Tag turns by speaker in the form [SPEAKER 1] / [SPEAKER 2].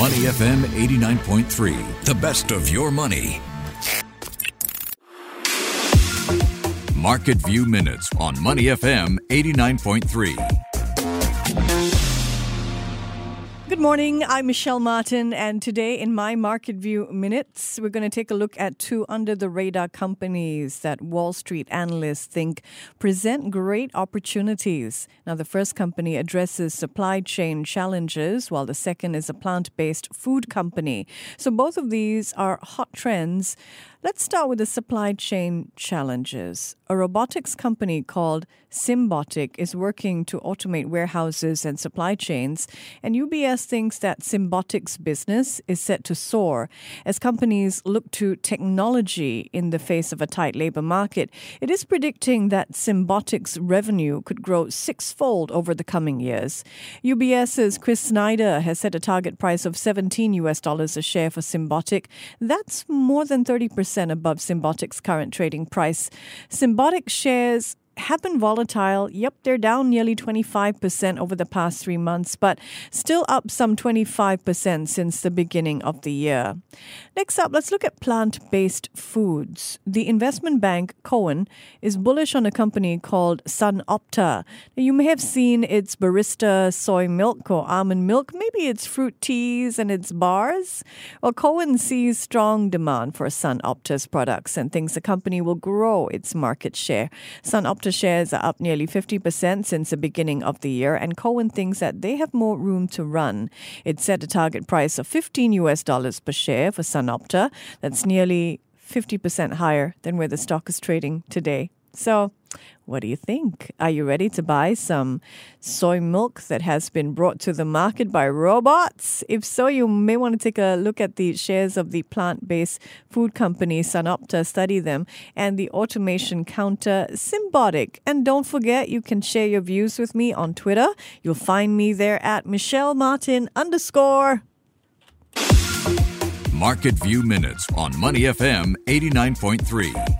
[SPEAKER 1] Money FM 89.3, the best of your money. Market View Minutes on Money FM 89.3.
[SPEAKER 2] Good morning. I'm Michelle Martin, and today in my Market View Minutes, we're going to take a look at two under the radar companies that Wall Street analysts think present great opportunities. Now, the first company addresses supply chain challenges, while the second is a plant based food company. So, both of these are hot trends. Let's start with the supply chain challenges. A robotics company called Symbotic is working to automate warehouses and supply chains, and UBS thinks that Symbotic's business is set to soar as companies look to technology in the face of a tight labor market. It is predicting that Symbotic's revenue could grow sixfold over the coming years. UBS's Chris Snyder has set a target price of 17 US dollars a share for Symbotic. That's more than 30% above Symbotic's current trading price. Symbotic shares have been volatile. Yep, they're down nearly 25% over the past three months, but still up some 25% since the beginning of the year. Next up, let's look at plant based foods. The investment bank Cowen is bullish on a company called SunOpta. Now, you may have seen its barista soy milk or almond milk, maybe its fruit teas and its bars. Well, Cowen sees strong demand for SunOpta's products and thinks the company will grow its market share. SunOpta shares are up nearly 50% since the beginning of the year, and Cowen thinks that they have more room to run. It set a target price of 15 US dollars per share for SunOpta. That's nearly 50% higher than where the stock is trading today. So, what do you think? Are you ready to buy some soy milk that has been brought to the market by robots? If so, you may want to take a look at the shares of the plant based food company SunOpta, study them, and the automation counter Symbotic. And don't forget, you can share your views with me on Twitter. You'll find me there at Michelle Martin underscore.
[SPEAKER 1] Market View Minutes on Money FM 89.3.